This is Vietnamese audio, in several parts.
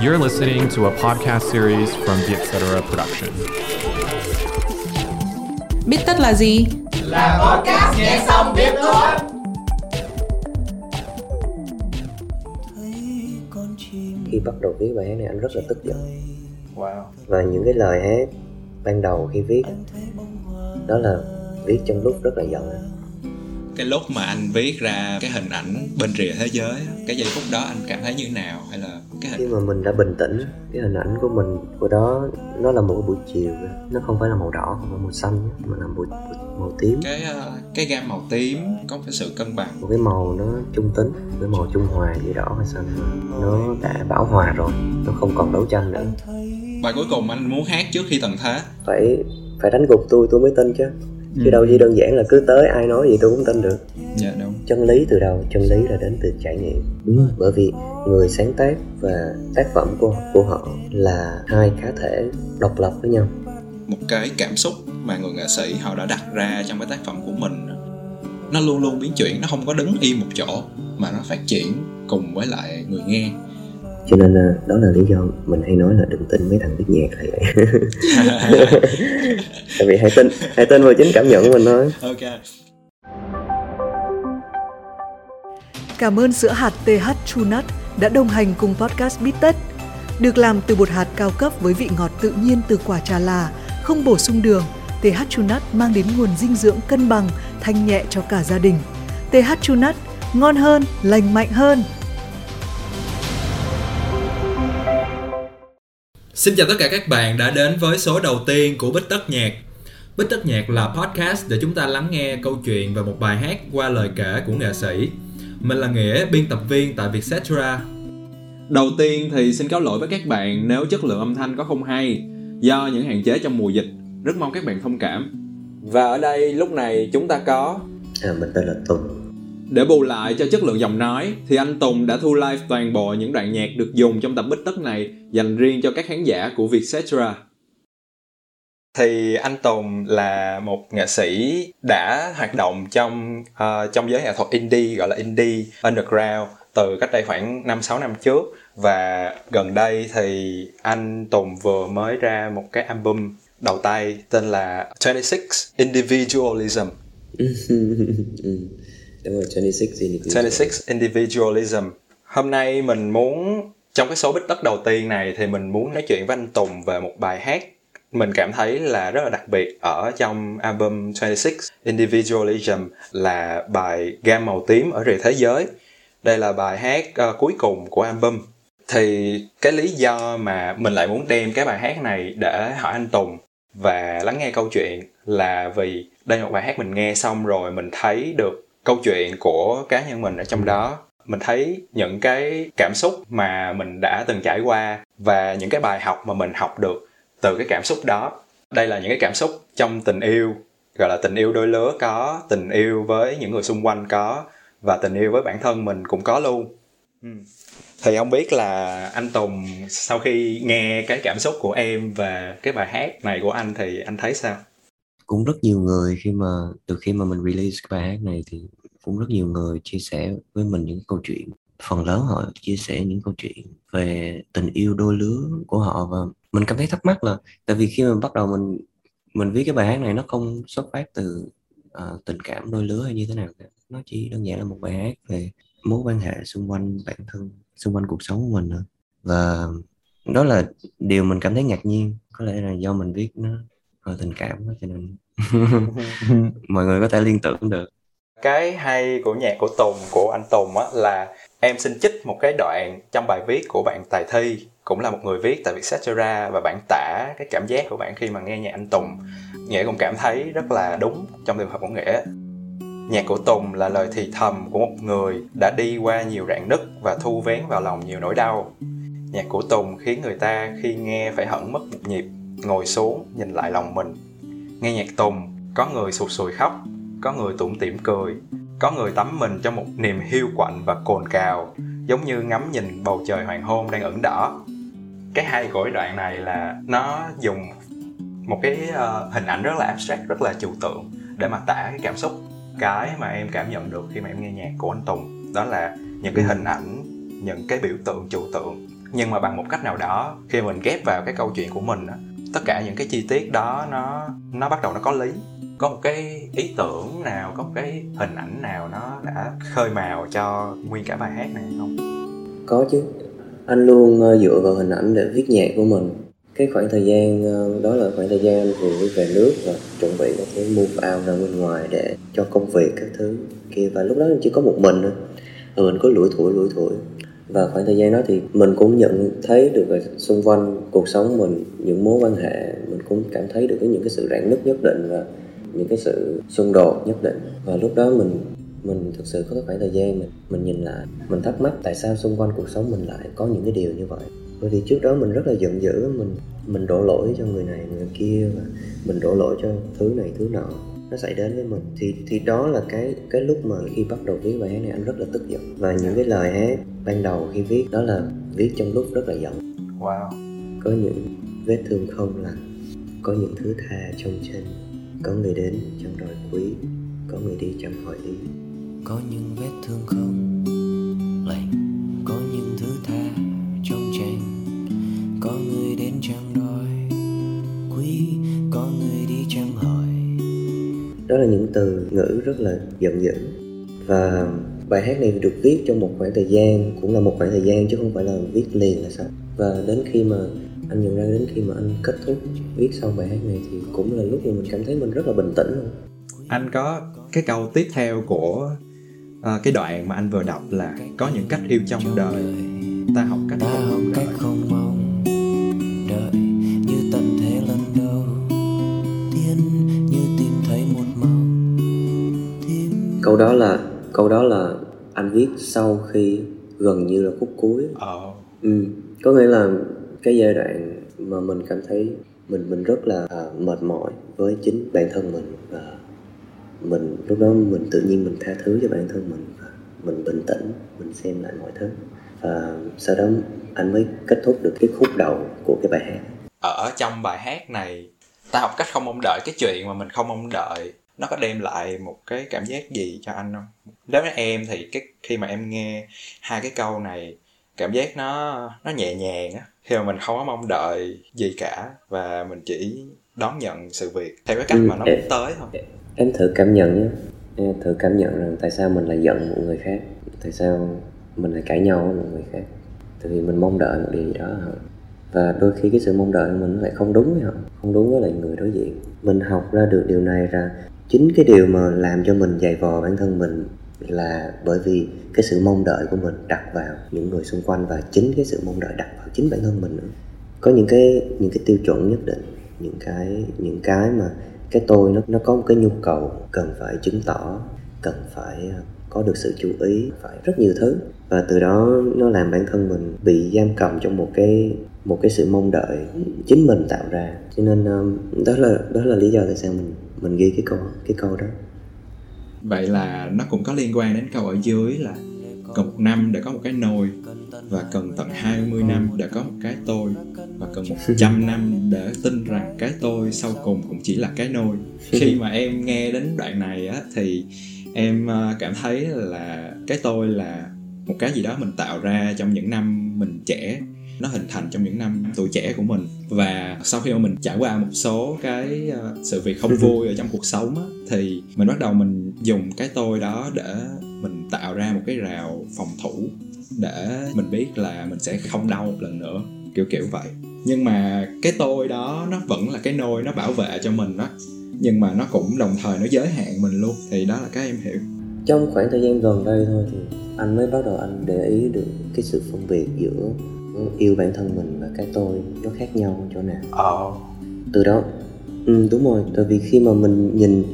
You're listening to a podcast series from the Etc. Production. Biết tất là gì? Là podcast nghe xong biết thôi. khi bắt đầu viết bài hát này anh rất là tức giận Wow. và những cái lời hát ban đầu khi viết đó là viết trong lúc rất là giận Cái lúc mà anh viết ra cái hình ảnh bên rìa thế giới, cái giây phút đó anh cảm thấy như thế nào? Hay là cái khi hình mà mình đã bình tĩnh cái hình ảnh của mình của đó nó là một cái buổi chiều nó không phải là màu đỏ không phải màu xanh mà là một màu tím. Cái ờ, cái gam màu tím có cái sự cân bằng. một cái màu nó trung tính cái màu trung hòa giữa đỏ và xanh nó đã bảo hòa rồi nó không còn đấu tranh nữa. Bài cuối cùng anh muốn hát trước khi tận thế. phải phải đánh gục tôi tôi mới tin chứ chứ Ừ. đâu chỉ đơn giản là cứ tới ai nói gì tôi cũng tin được Dạ đúng. chân lý từ đâu chân lý là đến từ trải nghiệm bởi vì người sáng tác và tác phẩm của của họ là hai cá thể độc lập với nhau Một cái cảm xúc mà người nghệ sĩ họ đã đặt ra trong cái tác phẩm của mình nó luôn luôn biến chuyển, nó không có đứng yên một chỗ mà nó phát triển cùng với lại người nghe. Cho nên là đó là lý do mình hay nói là đừng tin mấy thằng viết nhạc là vậy tại vì hãy tin hãy tin vào chính cảm nhận của mình thôi ok. Cảm ơn sữa hạt TH Nut đã đồng hành cùng podcast Bít Tất. Được làm từ bột hạt cao cấp với vị ngọt tự nhiên từ quả trà là, không bổ sung đường, TH Nut mang đến nguồn dinh dưỡng cân bằng, thanh nhẹ cho cả gia đình. TH Nut, ngon hơn, lành mạnh hơn. Xin chào tất cả các bạn đã đến với số đầu tiên của Bích Tất Nhạc. Bích Tất Nhạc là podcast để chúng ta lắng nghe câu chuyện và một bài hát qua lời kể của nghệ sĩ. Mình là Nghĩa, biên tập viên tại Vietcetera. Đầu tiên thì xin cáo lỗi với các bạn nếu chất lượng âm thanh có không hay do những hạn chế trong mùa dịch. Rất mong các bạn thông cảm. Và ở đây lúc này chúng ta có à, mình tên là Tùng để bù lại cho chất lượng giọng nói thì anh Tùng đã thu live toàn bộ những đoạn nhạc được dùng trong tập Bích Tất này dành riêng cho các khán giả của Vietcetera. thì anh Tùng là một nghệ sĩ đã hoạt động trong ờ, trong giới nghệ thuật indie gọi là indie underground từ cách đây khoảng 5 6 năm trước và gần đây thì anh Tùng vừa mới ra một cái album đầu tay tên là 26 Individualism. đúng rồi 26 individualism 26 Individualism. Hôm nay mình muốn trong cái số bích tất đầu tiên này thì mình muốn nói chuyện với anh Tùng về một bài hát mình cảm thấy là rất là đặc biệt ở trong album 26 Individualism là bài Gam màu tím ở rìa thế giới. Đây là bài hát uh, cuối cùng của album. Thì cái lý do mà mình lại muốn đem cái bài hát này để hỏi anh Tùng và lắng nghe câu chuyện là vì đây là một bài hát mình nghe xong rồi mình thấy được câu chuyện của cá nhân mình ở trong đó. Mình thấy những cái cảm xúc mà mình đã từng trải qua và những cái bài học mà mình học được từ cái cảm xúc đó. Đây là những cái cảm xúc trong tình yêu, gọi là tình yêu đôi lứa có, tình yêu với những người xung quanh có và tình yêu với bản thân mình cũng có luôn. Ừ. thì không biết là anh Tùng, sau khi nghe cái cảm xúc của em và cái bài hát này của anh thì anh thấy sao? Cũng rất nhiều người khi mà, từ khi mà mình release cái bài hát này thì cũng rất nhiều người chia sẻ với mình những câu chuyện phần lớn họ chia sẻ những câu chuyện về tình yêu đôi lứa của họ và mình cảm thấy thắc mắc là tại vì khi mà bắt đầu mình mình viết cái bài hát này nó không xuất phát từ ờ, tình cảm đôi lứa hay như thế nào cả nó chỉ đơn giản là một bài hát về mối quan hệ xung quanh bản thân xung quanh cuộc sống của mình thôi. và đó là điều mình cảm thấy ngạc nhiên có lẽ là do mình viết nó hơi tình cảm đó, cho nên mọi người có thể liên tưởng được cái hay của nhạc của Tùng của anh Tùng á là em xin chích một cái đoạn trong bài viết của bạn Tài Thi cũng là một người viết tại Vietcetera và bạn tả cái cảm giác của bạn khi mà nghe nhạc anh Tùng Nghĩa cũng cảm thấy rất là đúng trong trường hợp của Nghĩa Nhạc của Tùng là lời thì thầm của một người đã đi qua nhiều rạn nứt và thu vén vào lòng nhiều nỗi đau. Nhạc của Tùng khiến người ta khi nghe phải hẳn mất một nhịp, ngồi xuống nhìn lại lòng mình. Nghe nhạc Tùng, có người sụt sùi khóc, có người tủm tỉm cười, có người tắm mình trong một niềm hiu quạnh và cồn cào, giống như ngắm nhìn bầu trời hoàng hôn đang ửng đỏ. Cái hay của cái đoạn này là nó dùng một cái ờ, hình ảnh rất là abstract, rất là trừu tượng để mà tả cái cảm xúc cái mà em cảm nhận được khi mà em nghe nhạc của anh Tùng. Đó là những cái hình ảnh những cái biểu tượng trừu tượng. Nhưng mà bằng một cách nào đó khi mình ghép vào cái câu chuyện của mình tất cả những cái chi tiết đó nó nó bắt đầu nó có lý có một cái ý tưởng nào, có một cái hình ảnh nào nó đã khơi mào cho nguyên cả bài hát này không? Có chứ. Anh luôn ờ, dựa vào hình ảnh để viết nhạc của mình. Cái khoảng thời gian ờ, đó là khoảng thời gian anh vừa mới về nước và chuẩn bị có thể move out ra bên ngoài để cho công việc các thứ kia. Và lúc đó chỉ có một mình thôi. Và mình có lủi thủi lủi thủi. Và khoảng thời gian đó thì mình cũng nhận thấy được là xung quanh cuộc sống mình, những mối quan hệ, mình cũng cảm thấy được những cái sự rạn nứt nhất định và những cái sự xung đột nhất định. Và lúc đó mình mình thực sự có cái khoảng thời gian mình mình nhìn lại mình thắc mắc tại sao xung quanh cuộc sống mình lại có những cái điều như vậy. Bởi vì trước đó mình rất là giận dữ mình mình đổ lỗi cho người này người kia và mình đổ lỗi cho thứ này thứ nọ. Nó xảy đến với mình. Thì thì đó là cái cái lúc mà khi bắt đầu viết bài hát này anh rất là tức giận. Và những cái lời hát ban đầu khi viết đó là viết trong lúc rất là giận. Wow. Có những vết thương không lành có những thứ tha trong chân có người đến trong đòi quý có người đi trong hỏi ý. Có những vết thương không? Lành có những thứ tha trong tranh có người đến chẳng đòi quý có người đi chẳng hỏi. Đó là những từ ngữ rất là giận dữ. Và bài hát này được viết trong một khoảng thời gian cũng là một khoảng thời gian chứ không phải là viết liền là sao và đến khi mà anh nhận ra đến khi mà anh kết thúc viết xong bài hát này thì cũng là lúc mà mình cảm thấy mình rất là bình tĩnh luôn. Anh có cái câu tiếp theo của uh, cái đoạn mà anh vừa đọc là có những cách yêu trong đời ta học cách ta học không cách đợi. không mong đợi như tận thế lần đầu. Tiên như tìm thấy một màu tím câu đó là câu đó là anh viết sau khi gần như là khúc cuối. Ờ. Ừ. có nghĩa là cái giai đoạn mà mình cảm thấy mình mình rất là uh, mệt mỏi với chính bản thân mình và mình lúc đó mình tự nhiên mình tha thứ cho bản thân mình và mình bình tĩnh mình xem lại mọi thứ. Và sau đó anh mới kết thúc được cái khúc đầu của cái bài hát. Ở trong bài hát này ta học cách không mong đợi cái chuyện mà mình không mong đợi nó có đem lại một cái cảm giác gì cho anh không? Đối với em thì cái khi mà em nghe hai cái câu này cảm giác nó nó nhẹ nhàng á khi mà mình không có mong đợi gì cả và mình chỉ đón nhận sự việc theo cái cách Ừ, mà nó em- muốn tới thôi. Em thử cảm nhận nhé. Em thử cảm nhận rằng tại sao mình lại giận một người khác tại sao mình lại cãi nhau với một người khác. Tại vì mình mong đợi một điều gì đó hả? Và đôi khi cái sự mong đợi của mình nó lại không đúng với họ không đúng với lại người đối diện. Mình học ra được điều này là chính cái điều mà làm cho mình dày vò bản thân mình là bởi vì cái sự mong đợi của mình đặt vào những người xung quanh và chính cái sự mong đợi đặt vào chính bản thân mình nữa. Có những cái những cái tiêu chuẩn nhất định, những cái những cái mà cái tôi nó nó có một cái nhu cầu cần phải chứng tỏ, cần phải à, có được sự chú ý, phải rất nhiều thứ. Và từ đó nó làm bản thân mình bị giam cầm trong một cái một cái sự mong đợi chính mình tạo ra. Cho nên à, đó là đó là lý do tại sao mình mình ghi cái câu cái câu đó vậy là nó cũng có liên quan đến câu ở dưới là cần một năm để có một cái nôi và cần tận 20 năm để có một cái tôi và cần 100 năm để tin rằng cái tôi sau cùng cũng chỉ là cái nôi. Khi mà em nghe đến đoạn này á thì em ờ, cảm thấy là cái tôi là một cái gì đó mình tạo ra trong những năm mình trẻ nó hình thành trong những năm tuổi trẻ của mình. Và sau khi mà mình trải qua một số cái ờ, sự việc không vui ở trong cuộc sống á, thì mình bắt đầu mình dùng cái tôi đó để mình tạo ra một cái rào phòng thủ để mình biết là mình sẽ không đau một lần nữa kiểu kiểu vậy. Nhưng mà cái tôi đó nó vẫn là cái nôi nó bảo vệ cho mình đó nhưng mà nó cũng đồng thời nó giới hạn mình luôn. Thì đó là cái em hiểu. Trong khoảng thời gian gần đây thôi thì anh mới bắt đầu anh để ý được cái sự phân biệt giữa yêu bản thân mình và cái tôi nó khác nhau chỗ nào. Ờ. Từ đó ừ, đúng rồi tại vì khi mà mình nhìn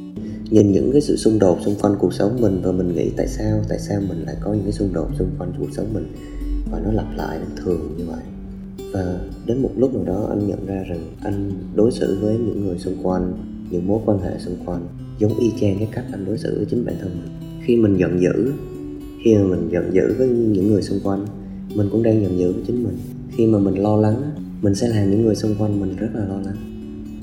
nhìn những cái sự xung đột xung quanh cuộc sống mình và mình nghĩ tại sao tại sao mình lại có những cái xung đột xung quanh cuộc sống mình và nó lặp lại nó thường như vậy. Và đến một lúc nào đó anh nhận ra rằng anh đối xử với những người xung quanh những mối quan hệ xung quanh giống y chang cái cách anh đối xử với chính bản thân mình. Khi mình giận dữ khi mà mình giận dữ với những người xung quanh mình cũng đang giận dữ với chính mình. Khi mà mình lo lắng mình sẽ làm những người xung quanh mình rất là lo lắng.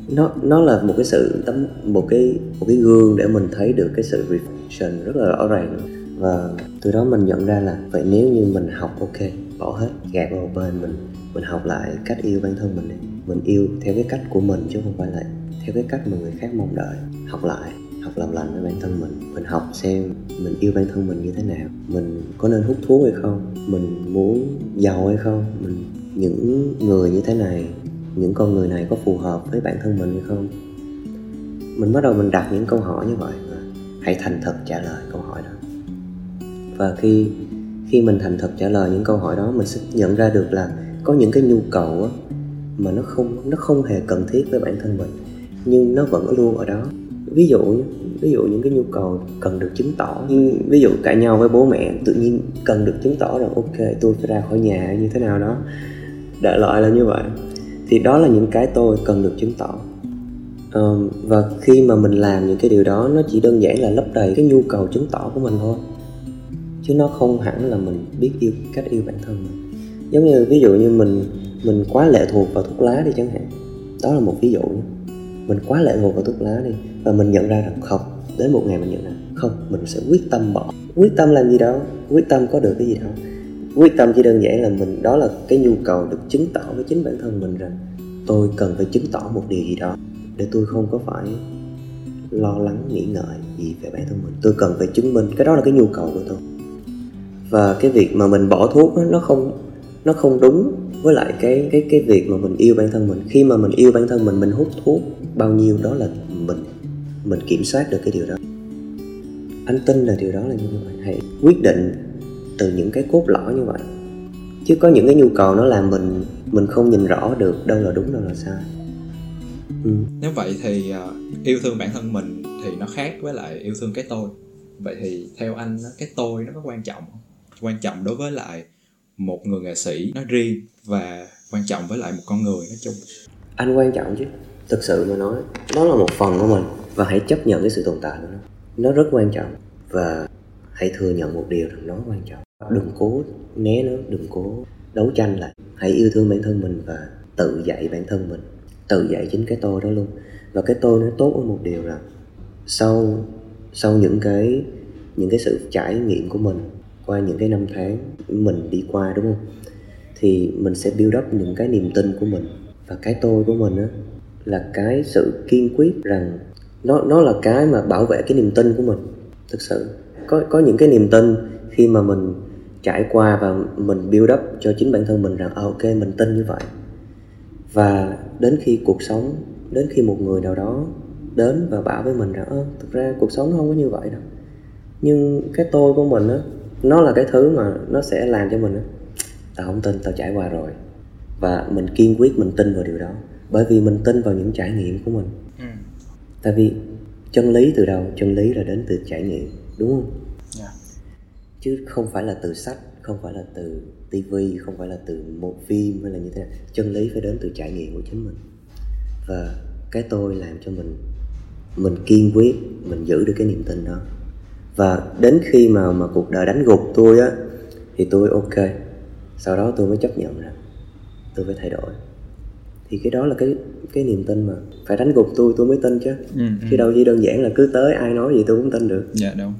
Nó nó là một cái sự tấm, một cái một cái gương để mình thấy được cái sự reflection rất là rõ ràng. Và từ đó mình nhận ra là, vậy nếu như mình học ok, bỏ hết, gạt vào một bên mình mình học lại cách yêu bản thân mình đi. Mình yêu theo cái cách của mình chứ không phải là theo cái cách mà người khác mong đợi. Học lại học làm lành với bản thân mình mình học xem mình yêu bản thân mình như thế nào mình có nên hút thuốc hay không mình muốn giàu hay không mình những người như thế này những con người này có phù hợp với bản thân mình hay không? Mình bắt đầu mình đặt những câu hỏi như vậy và hãy thành thật trả lời câu hỏi đó. Và khi khi mình thành thật trả lời những câu hỏi đó mình sẽ nhận ra được là có những cái nhu cầu á, mà nó không nó không hề cần thiết với bản thân mình nhưng nó vẫn luôn ở đó ví dụ ví dụ những cái nhu cầu cần được chứng tỏ. Ví dụ cãi nhau với bố mẹ tự nhiên cần được chứng tỏ rằng ok tôi phải ra khỏi nhà như thế nào đó. Đại loại là như vậy. Thì đó là những cái tôi cần được chứng tỏ. Um, và khi mà mình làm những cái điều đó nó chỉ đơn giản là lấp đầy cái nhu cầu chứng tỏ của mình thôi. Chứ nó không hẳn là mình biết yêu cách yêu bản thân mình. Giống như ví dụ như mình mình quá lệ thuộc vào thuốc lá đi chẳng hạn. Đó là một ví dụ nhé. Mình quá lệ thuộc vào thuốc lá đi và mình nhận ra rằng không đến một ngày mình nhận ra không mình sẽ quyết tâm bỏ. Quyết tâm làm gì đó quyết tâm có được cái gì đó. Quyết tâm chỉ đơn giản là mình đó là cái nhu cầu được chứng tỏ với chính bản thân mình rằng tôi cần phải chứng tỏ một điều gì đó để tôi không có phải lo lắng nghĩ ngợi gì về bản thân mình. Tôi cần phải chứng minh cái đó là cái nhu cầu của tôi. Và cái việc mà mình bỏ thuốc đó, nó không nó không đúng với lại cái cái cái việc mà mình yêu bản thân mình. Khi mà mình yêu bản thân mình mình hút thuốc bao nhiêu đó là mình kiểm soát được cái điều đó. Anh tin là điều đó là như vậy. Hãy quyết định từ những cái cốt lõi như vậy. Chứ có những cái nhu cầu nó làm mình mình không nhìn rõ được đâu là đúng đâu là sai. Ừ. nếu vậy thì uh, yêu thương bản thân mình thì nó khác với lại yêu thương cái tôi. Vậy thì theo anh cái tôi nó có quan trọng không? Quan trọng đối với lại một người nghệ sĩ nói riêng và quan trọng với lại một con người nói chung. Anh quan trọng chứ. Thực sự mà nói nó là một phần của mình và hãy chấp nhận cái sự tồn tại của nó. Nó rất quan trọng. Và hãy thừa nhận một điều rằng nó quan trọng. Đừng cố né nó, đừng cố đấu tranh lại. Hãy yêu thương bản thân mình và tự dạy bản thân mình. Tự dạy chính cái tôi đó luôn. Và cái tôi nó tốt ở một điều là sau sau những cái những cái sự trải nghiệm của mình qua những cái năm tháng mình đi qua, đúng không? Thì mình sẽ build up những cái niềm tin của mình. Và cái tôi của mình á là cái sự kiên quyết rằng nó nó là cái mà bảo vệ cái niềm tin của mình thực sự. Có có những cái niềm tin khi mà mình trải qua và mình build up cho chính bản thân mình rằng à, ok mình tin như vậy. Và đến khi cuộc sống đến khi một người nào đó đến và bảo với mình rằng ơ thực ra cuộc sống nó không có như vậy đâu. Nhưng cái tôi của mình á nó là cái thứ mà nó sẽ làm cho mình á tao không tin tao trải qua rồi. Và mình kiên quyết mình tin vào điều đó bởi vì mình tin vào những trải nghiệm của mình tại vì chân lý từ đâu chân lý là đến từ trải nghiệm đúng không? Yeah. Dạ. chứ không phải là từ sách không phải là từ tivi không phải là từ một phim hay là như thế nào. Chân lý phải đến từ trải nghiệm của chính mình. Và cái tôi làm cho mình mình kiên quyết mình giữ được cái niềm tin đó. Và đến khi mà mà cuộc đời đánh gục tôi á thì tôi ok. Sau đó tôi mới chấp nhận rằng tôi phải thay đổi thì cái đó là cái cái niềm tin mà. Phải đánh gục tôi tôi mới tin chứ. Ừ, ừ. chứ đâu chỉ đơn giản là cứ tới ai nói gì tôi cũng tin được. Dạ đúng.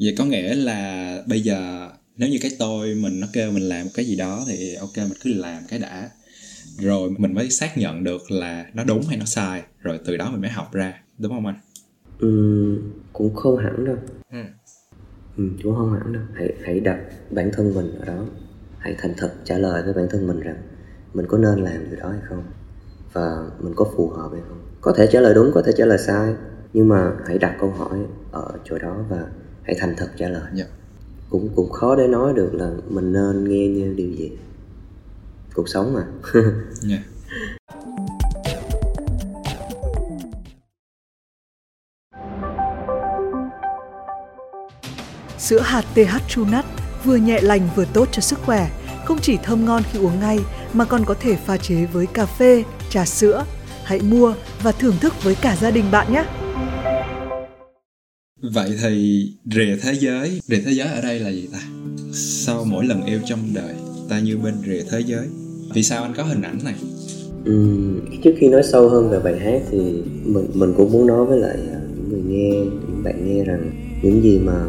Vậy có nghĩa là bây giờ nếu như cái tôi mình nó kêu mình làm cái gì đó thì ok mình cứ làm cái đã. Rồi mình mới xác nhận được là nó đúng hay nó sai. Rồi từ đó mình mới học ra đúng không anh? Ừ, cũng không hẳn đâu. Ừ. Ừ, cũng không hẳn đâu. Hãy hãy đặt bản thân mình ở đó. Hãy thành thật trả lời với bản thân mình rằng mình có nên làm điều đó hay không và mình có phù hợp hay không có thể trả lời đúng có thể trả lời sai nhưng mà hãy đặt câu hỏi ở chỗ đó và hãy thành thật trả lời yeah. Dạ. cũng cũng khó để nói được là mình nên nghe như điều gì cuộc sống mà yeah. Dạ. Sữa hạt TH True Nut vừa nhẹ lành vừa tốt cho sức khỏe, không chỉ thơm ngon khi uống ngay mà còn có thể pha chế với cà phê, trà sữa. Hãy mua và thưởng thức với cả gia đình bạn nhé! Vậy thì rìa thế giới, rìa thế giới ở đây là gì ta? Sau mỗi lần yêu trong đời, ta như bên rìa thế giới. Vì sao anh có hình ảnh này? Ừ, trước khi nói sâu hơn về bài hát thì mình mình cũng muốn nói với lại những người nghe, những bạn nghe rằng những gì mà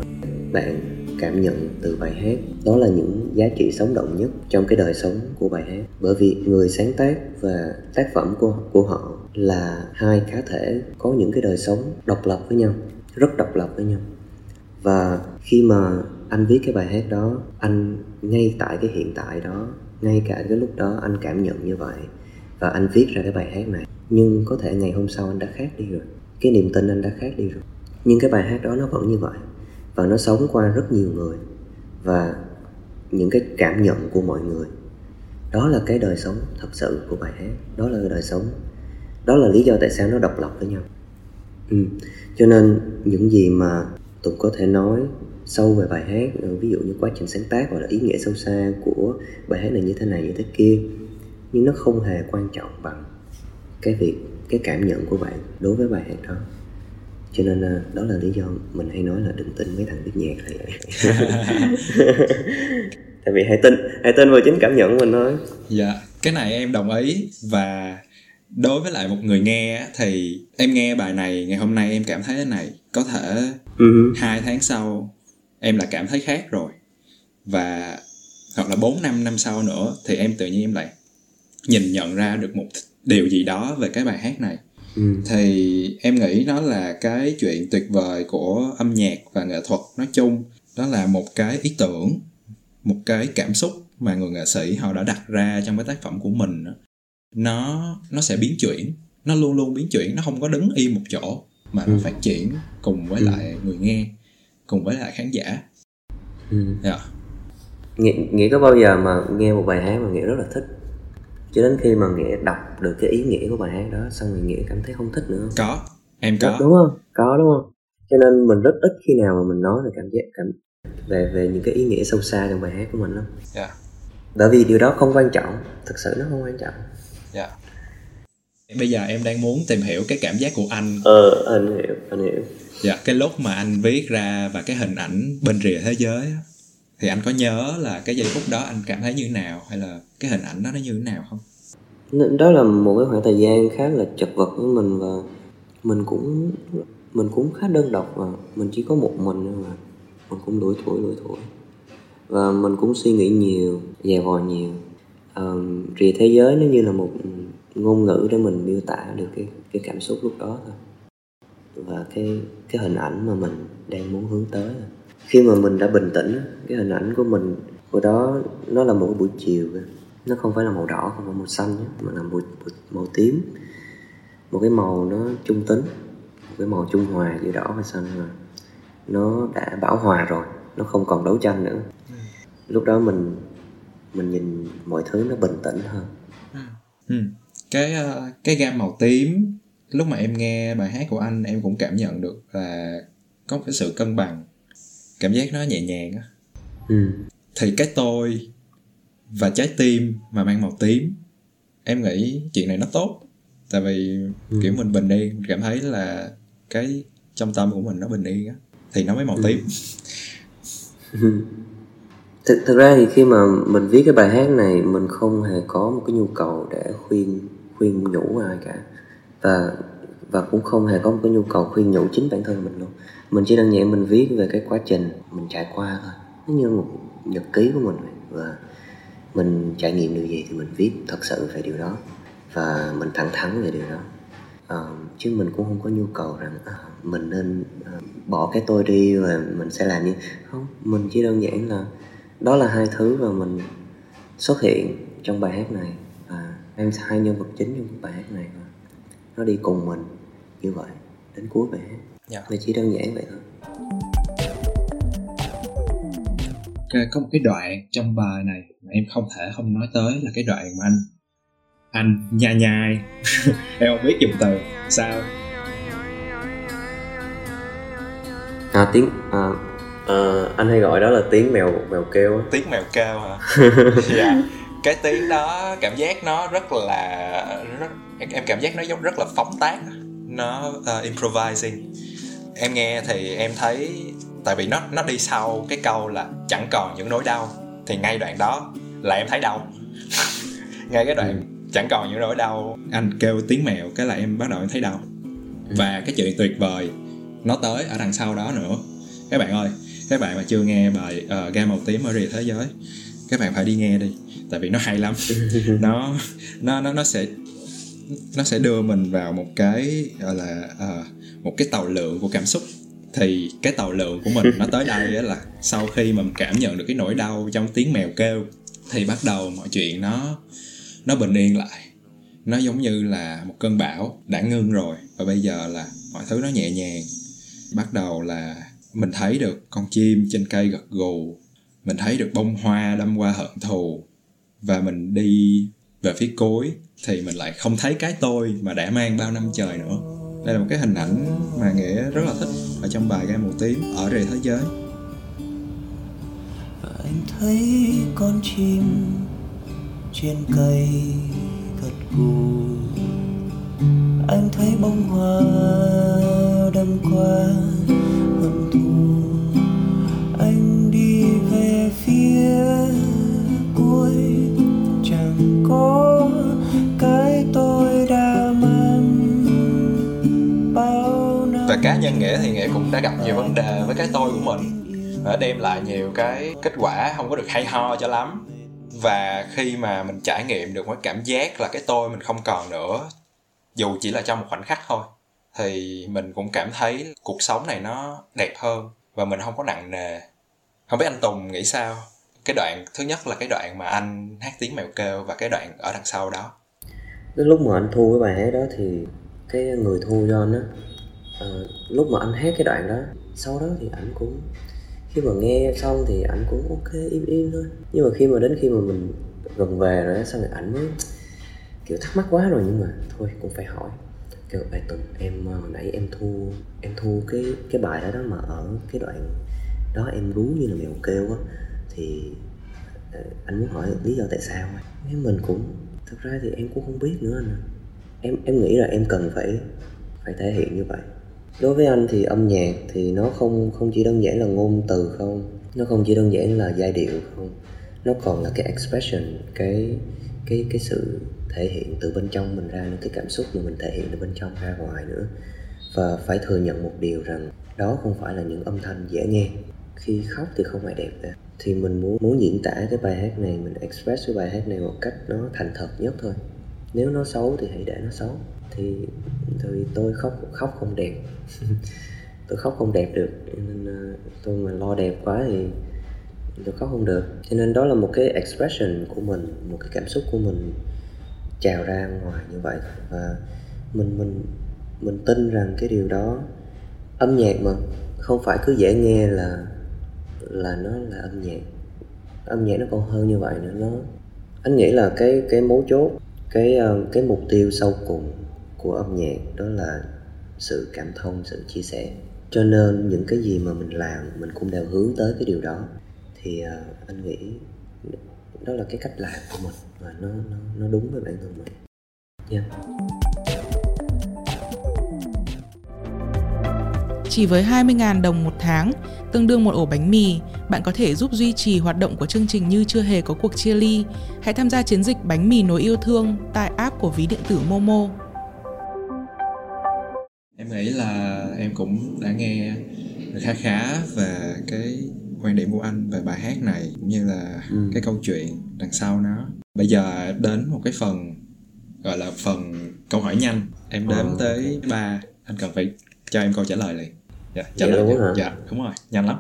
bạn cảm nhận từ bài hát đó là những giá trị sống động nhất trong cái đời sống của bài hát. Bởi vì người sáng tác và tác phẩm của của họ là hai cá thể có những cái đời sống độc lập với nhau, rất độc lập với nhau. Và khi mà anh viết cái bài hát đó, anh ngay tại cái hiện tại đó, ngay cả cái lúc đó anh cảm nhận như vậy và anh viết ra cái bài hát này. Nhưng có thể ngày hôm sau anh đã khác đi rồi, cái niềm tin anh đã khác đi rồi. Nhưng cái bài hát đó nó vẫn như vậy và nó sống qua rất nhiều người. Và những cái cảm nhận của mọi người. Đó là cái đời sống thật sự của bài hát. Đó là cái đời sống. Đó là lý do tại sao nó độc lập với nhau. Ừ. cho nên những gì mà tùng có thể nói sâu về bài hát ừ, ví dụ như quá trình sáng tác hoặc là ý nghĩa sâu xa của bài hát này như thế này, như thế kia, nhưng nó không hề quan trọng bằng cái việc, cái cảm nhận của bạn đối với bài hát đó cho nên à, đó là lý do mình hay nói là đừng tin mấy thằng viết nhạc vậy. Tại vì hãy tin hãy tin vào chính cảm nhận của mình thôi. Dạ cái này em đồng ý. Và đối với lại một người nghe thì em nghe bài này ngày hôm nay em cảm thấy thế này. Có thể uh-huh. hai tháng sau em là cảm thấy khác rồi. Và hoặc là 4 năm năm sau nữa thì em tự nhiên em lại nhìn nhận ra được một điều gì đó về cái bài hát này ừ. thì em nghĩ nó là cái chuyện tuyệt vời của âm nhạc và nghệ thuật nói chung đó là một cái ý tưởng một cái cảm xúc mà người nghệ sĩ họ đã đặt ra trong cái tác phẩm của mình nó nó sẽ biến chuyển nó luôn luôn biến chuyển nó không có đứng yên một chỗ mà nó ừ. phát triển cùng với ừ. lại người nghe cùng với lại khán giả ừ. yeah. Dạ. nghĩ có bao giờ mà nghe một bài hát mà nghĩa rất là thích cho đến khi mà nghĩa đọc được cái ý nghĩa của bài hát đó xong rồi nghĩa cảm thấy không thích nữa. Có em có. Đúng không? Có đúng không? Cho nên mình rất ít khi nào mà mình nói về cảm giác cảm về về những cái ý nghĩa sâu xa trong bài hát của mình lắm. Yeah. Dạ. bởi vì điều đó không quan trọng. Thực sự nó không quan trọng. Dạ. Yeah. bây giờ em đang muốn tìm hiểu cái cảm giác của anh. Ờ anh hiểu anh hiểu. Dạ cái lúc mà anh viết ra và cái hình ảnh bên rìa thế giới thì anh có nhớ là cái giây phút đó anh cảm thấy như thế nào? Hay là cái hình ảnh đó nó như thế nào không? Đó là một cái khoảng thời gian khá là chật vật với mình và mình cũng mình cũng khá đơn độc và mình chỉ có một mình mà. Mình cũng đuổi tuổi đuổi tuổi và mình cũng suy nghĩ nhiều dè vò nhiều. Ờ, um, rìa thế giới nó như là một ngôn ngữ để mình miêu tả được cái cái cảm xúc lúc đó thôi. Và cái cái hình ảnh mà mình đang muốn hướng tới khi mà mình đã bình tĩnh cái hình ảnh của mình hồi đó nó là một buổi chiều nó không phải là màu đỏ không phải màu xanh mà là một màu tím. Một cái màu nó trung tính một cái màu trung hòa giữa đỏ và xanh mà nó đã bảo hòa rồi nó không còn đấu tranh nữa. Ừ. lúc đó mình mình nhìn mọi thứ nó bình tĩnh hơn. Ừ. cái ờ, cái gam màu tím lúc mà em nghe bài hát của anh em cũng cảm nhận được là có một cái sự cân bằng cảm giác nó nhẹ nhàng á ừ. thì cái tôi và trái tim mà mang màu tím em nghĩ chuyện này nó tốt tại vì ừ. kiểu mình bình yên cảm thấy là cái trong tâm của mình nó bình yên á thì nó mới màu ừ. tím thực, thực ra thì khi mà mình viết cái bài hát này mình không hề có một cái nhu cầu để khuyên khuyên nhủ ai cả và và cũng không hề có một cái nhu cầu khuyên nhủ chính bản thân mình luôn. Mình chỉ đơn giản mình viết về cái quá trình mình trải qua thôi. Nó như một nhật ký của mình. Và mình trải nghiệm điều gì thì mình viết thật sự về điều đó. Và mình thẳng thắn về điều đó. À, chứ mình cũng không có nhu cầu rằng à, mình nên à, bỏ cái tôi đi và mình sẽ làm như không mình chỉ đơn giản là đó là hai thứ và mình xuất hiện trong bài hát này. Và em hai nhân vật chính trong bài hát này và nó đi cùng mình như vậy đến cuối bài hát. Yeah. Dạ. chỉ đơn giản vậy thôi. Okay, có một cái đoạn trong bài này mà em không thể không nói tới là cái đoạn mà anh anh nhai nhai. Em không biết dùng từ sao? À tiếng à, à, anh hay gọi đó là tiếng mèo mèo kêu tiếng mèo kêu hả? Dạ. Cái tiếng đó cảm giác nó rất là rất, em cảm giác nó giống rất là phóng tác nó uh, improvising. Em nghe thì em thấy tại vì nó nó đi sau cái câu là chẳng còn những nỗi đau thì ngay đoạn đó là em thấy đau. Ngay cái đoạn chẳng còn những nỗi đau. Anh kêu tiếng mèo cái là em bắt đầu em thấy đau. Và cái chuyện tuyệt vời nó tới ở đằng sau đó nữa. Các bạn ơi các bạn mà chưa nghe bài uh, ga màu tím ở rìa thế giới các bạn phải đi nghe đi tại vì nó hay lắm. Nó nó nó nó sẽ nó sẽ đưa mình vào một cái gọi là uh, một cái tàu lượng của cảm xúc. Thì cái tàu lượng của mình nó tới đây là sau khi mà mình cảm nhận được cái nỗi đau trong tiếng mèo kêu thì bắt đầu mọi chuyện nó nó bình yên lại. Nó giống như là một cơn bão đã ngưng rồi và bây giờ là mọi thứ nó nhẹ nhàng. Bắt đầu là mình thấy được con chim trên cây gật gù mình thấy được bông hoa đâm qua hận thù và mình đi về phía cuối thì mình lại không thấy cái tôi mà đã mang bao năm trời nữa. Đây là một cái hình ảnh mà nghĩa rất là thích ở trong bài gai màu tím ở rìa thế giới. Và anh thấy con chim trên cây gật gù anh thấy bông hoa đâm qua hầm thù nghĩa thì nghĩa cũng đã gặp nhiều vấn đề với cái tôi của mình. Và đem lại nhiều cái kết quả không có được hay ho cho lắm. Và khi mà mình trải nghiệm được một cảm giác là cái tôi mình không còn nữa dù chỉ là trong một khoảnh khắc thôi thì mình cũng cảm thấy cuộc sống này nó đẹp hơn và mình không có nặng nề. Không biết anh tùng nghĩ sao? Cái đoạn thứ nhất là cái đoạn mà anh hát tiếng mèo kêu và cái đoạn ở đằng sau đó. Cái lúc mà anh thu cái bài hát đó thì cái người thu cho anh á ờ, lúc mà anh hát cái đoạn đó sau đó thì anh cũng khi mà nghe xong thì anh cũng ok im im thôi. Nhưng mà khi mà đến khi mà mình gần về rồi xong rồi ảnh mới kiểu thắc mắc quá rồi nhưng mà thôi cũng phải hỏi. Kêu bài tùng em ờ, hồi nãy em thu em thu cái cái bài đó đó mà ở cái đoạn đó em rú như là mèo kêu á thì ờ, anh muốn hỏi lý do tại sao ấy. Mình cũng thực ra thì em cũng không biết nữa anh em em nghĩ là em cần phải phải thể hiện như vậy đối với anh thì âm nhạc thì nó không không chỉ đơn giản là ngôn từ không, nó không chỉ đơn giản là giai điệu không, nó còn là cái expression, cái cái cái sự thể hiện từ bên trong mình ra nữa cái cảm xúc mà mình thể hiện từ bên trong ra ngoài nữa. Và phải thừa nhận một điều rằng đó không phải là những âm thanh dễ nghe. Khi khóc thì không phải đẹp cả thì mình muốn muốn diễn tả cái bài hát này, mình express cái bài hát này một cách nó thành thật nhất thôi nếu nó xấu thì hãy để nó xấu. Thì thì tôi khóc khóc không đẹp. Tôi khóc không đẹp được nên ờ, tôi mà lo đẹp quá thì tôi khóc không được. Cho nên đó là một cái expression của mình, một cái cảm xúc của mình trào ra ngoài như vậy. Và mình mình mình tin rằng cái điều đó âm nhạc mà không phải cứ dễ nghe là là nó là âm nhạc. Âm nhạc nó còn hơn như vậy nữa, nó, anh nghĩ là cái cái mấu chốt cái ờ, cái mục tiêu sâu cùng của âm nhạc đó là sự cảm thông sự chia sẻ. Cho nên những cái gì mà mình làm mình cũng đều hướng tới cái điều đó. Thì uh, anh nghĩ đó là cái cách làm của mình và nó nó, nó đúng với bản thân mình. Nha. Chỉ với 20.000 đồng một tháng, tương đương một ổ bánh mì, bạn có thể giúp duy trì hoạt động của chương trình như chưa hề có cuộc chia ly. Hãy tham gia chiến dịch bánh mì nối yêu thương tại app của ví điện tử Momo. em nghĩ là em cũng đã nghe khá khá về cái quan điểm của anh về bài hát này cũng như là Ừ. cái câu chuyện đằng sau nó bây giờ đến một cái phần gọi là phần câu hỏi nhanh em đếm Ờ. tới ba anh cần phải cho em câu trả lời liền dạ luôn đi. á hả? dạ đúng rồi. Nhanh lắm.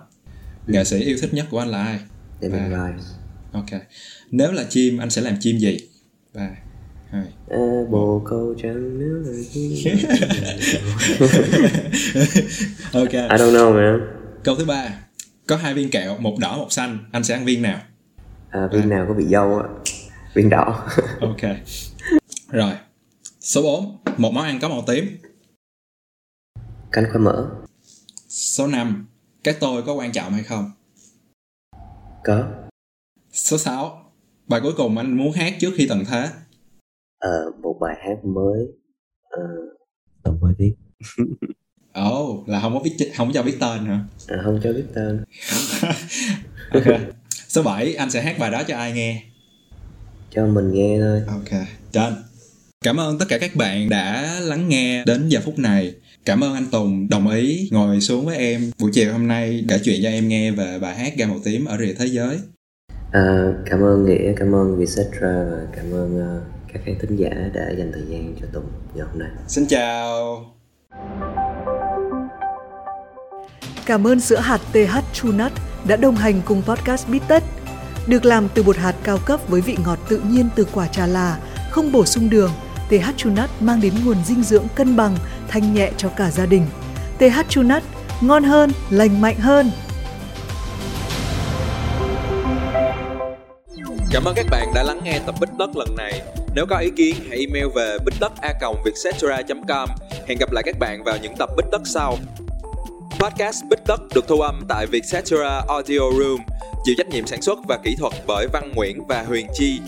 Nghệ sĩ yêu thích nhất của anh là ai? Để mình Và- ok. Nếu là chim anh sẽ làm chim gì? Ba hai. À, bồ câu trắng chim. Ok. I don't know man. Câu thứ ba. Có hai viên kẹo một đỏ một xanh. Anh sẽ ăn viên nào? À, viên nào có bị dâu á? Viên đỏ. Ok. Rồi. Số 4 một món ăn có màu tím. Canh khoai mỡ số 5 cái tôi có quan trọng hay không? Có. Số 6 bài cuối cùng anh muốn hát trước khi tận thế. Ờ, một bài hát mới. Ờ, tôi mới viết ồ oh, là không có biết không cho biết tên hả? À, không cho biết tên. Ok. Số 7 anh sẽ hát bài đó cho ai nghe? Cho mình nghe thôi. Ok trên. Cảm ơn tất cả các bạn đã lắng nghe đến giờ phút này. Cảm ơn anh Tùng đồng ý ngồi xuống với em buổi chiều hôm nay kể chuyện cho em nghe về bài hát Ga Màu Tím ở rìa thế giới. À, cảm ơn Nghĩa, cảm ơn Vietcetera và cảm ơn uh, các khán thính giả đã dành thời gian cho Tùng ngày hôm nay. Xin chào. Cảm ơn sữa hạt TH Nut đã đồng hành cùng podcast Bít Tất. Được làm từ bột hạt cao cấp với vị ngọt tự nhiên từ quả trà là, không bổ sung đường, TH Nut mang đến nguồn dinh dưỡng cân bằng, thanh nhẹ cho cả gia đình. TH chu Nut ngon hơn, lành mạnh hơn. Cảm ơn các bạn đã lắng nghe tập Bích Tất lần này. Nếu có ý kiến, hãy email về bích tất a com Hẹn gặp lại các bạn vào những tập Bích Tất sau. Podcast Bích Tất được thu âm tại Vietcetera Audio Room, chịu trách nhiệm sản xuất và kỹ thuật bởi Văn Nguyễn và Huyền Chi.